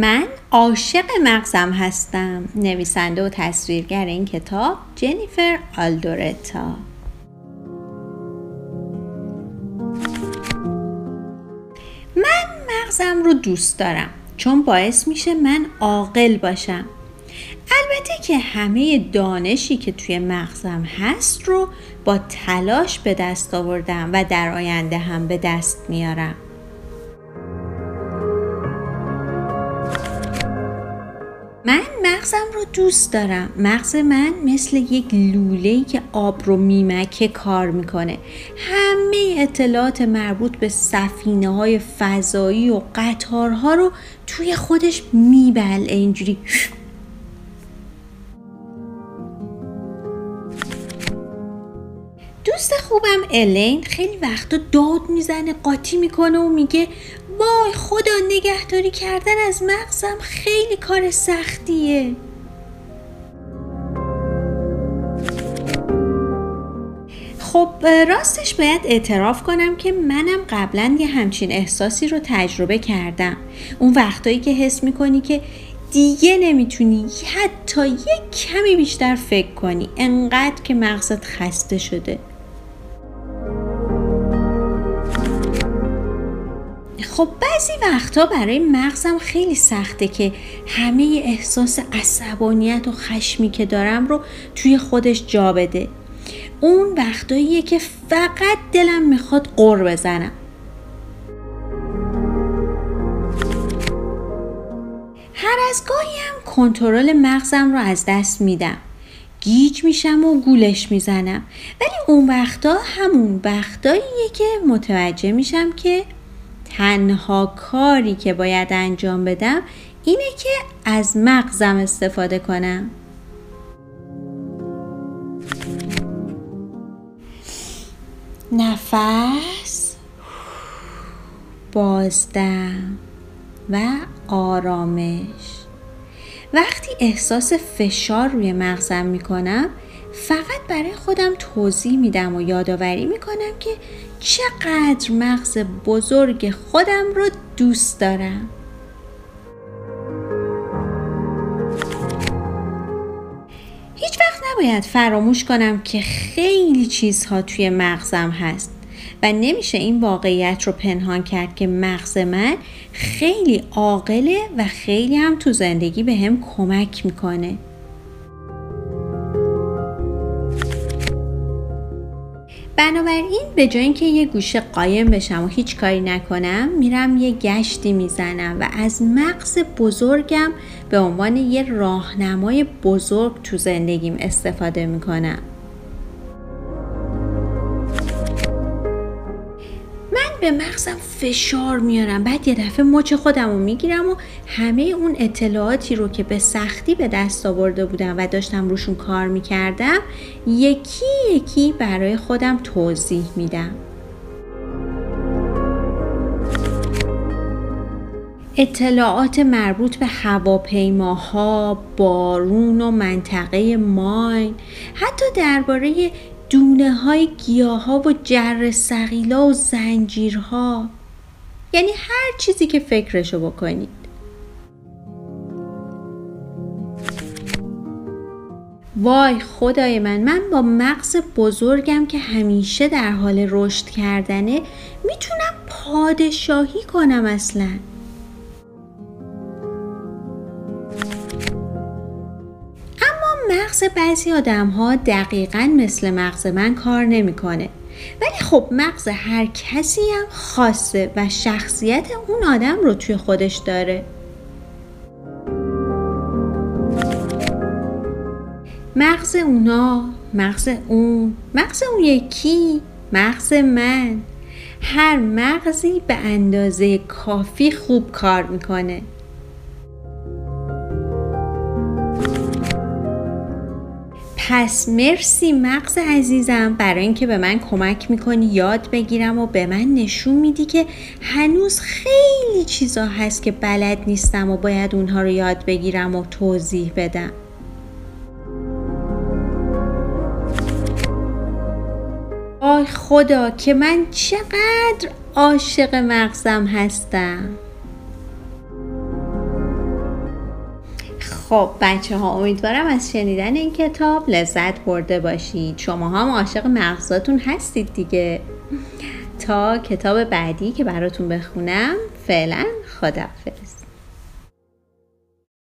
من عاشق مغزم هستم. نویسنده و تصویرگر این کتاب جنیفر آلدورتا. من مغزم رو دوست دارم. چون باعث میشه من عاقل باشم. البته که همه دانشی که توی مغزم هست رو با تلاش به دست آوردم و در آینده هم به دست میارم. من مغزم رو دوست دارم. مغز من مثل یک لوله که آب رو میمکه کار می‌کنه. همه اطلاعات مربوط به سفینه های فضایی و قطارها رو توی خودش میبل اینجوری. دوست خوبم الین خیلی وقتا داد می‌زنه قاطی می‌کنه و میگه وای خدا نگهداری کردن از مغزم خیلی کار سختیه. خب راستش باید اعتراف کنم که منم قبلا یه همچین احساسی رو تجربه کردم. اون وقتایی که حس می‌کنی که دیگه نمی‌تونی حتی یک کمی بیشتر فکر کنی. انقدر که مغزت خسته شده. خب بعضی وقتا برای مغزم خیلی سخته که همه احساس عصبانیت و خشمی که دارم رو توی خودش جا بده. اون وقتاییه که فقط دلم می‌خواد قر بزنم. هر از گاهی هم کنترل مغزم رو از دست میدم. گیج میشم و گولش می‌زنم. ولی اون وقتا همون وقتاییه که متوجه میشم که تنها کاری که باید انجام بدم اینه که از مغزم استفاده کنم. نفس بازدم و آرامش. وقتی احساس فشار روی مغزم می‌کنم فقط برای خودم توضیح میدم و یادآوری می‌کنم که چقدر مغز بزرگ خودم رو دوست دارم. هیچ وقت نباید فراموش کنم که خیلی چیزها توی مغزم هست و نمیشه این واقعیت رو پنهان کرد که مغز من خیلی عاقله و خیلی هم تو زندگی به هم کمک می‌کنه. بنابراین به جای اینکه یه گوشه قایم بشم و هیچ کاری نکنم میرم یه گشتی می‌زنم و از مغز بزرگم به عنوان یه راهنمای بزرگ تو زندگیم استفاده می‌کنم. به مغزم فشار میارم. بعد یه دفعه مچ خودم رو می‌گیرم و همه اون اطلاعاتی رو که به سختی به دست آورده بودم و داشتم روشون کار می‌کردم یکی یکی برای خودم توضیح میدم. اطلاعات مربوط به هواپیماها، بارون و منطقه ماین حتی درباره دونه های گیاه ها و جر سقیلا و زنجیرها. یعنی هر چیزی که فکرشو بکنید. وای خدای من من با مغز بزرگم که همیشه در حال رشد کردنه می‌تونم پادشاهی کنم اصلا. مغز بعضی آدم ها دقیقا مثل مغز من کار نمی‌کنه. ولی خب مغز هر کسی هم خاصه و شخصیت اون آدم رو توی خودش داره. مغز اونا مغز اون مغز اون یکی مغز من. هر مغزی به اندازه کافی خوب کار می‌کنه. پس مرسی مغز عزیزم برای اینکه به من کمک می‌کنی یاد بگیرم و به من نشون میدی که هنوز خیلی چیزا هست که بلد نیستم و باید اونها رو یاد بگیرم و توضیح بدم. آی خدا که من چقدر عاشق مغزم هستم. خب بچه ها امیدوارم از شنیدن این کتاب لذت برده باشید شما هم عاشق مغزاتون هستید دیگه. تا کتاب بعدی که براتون بخونم فعلا خدافز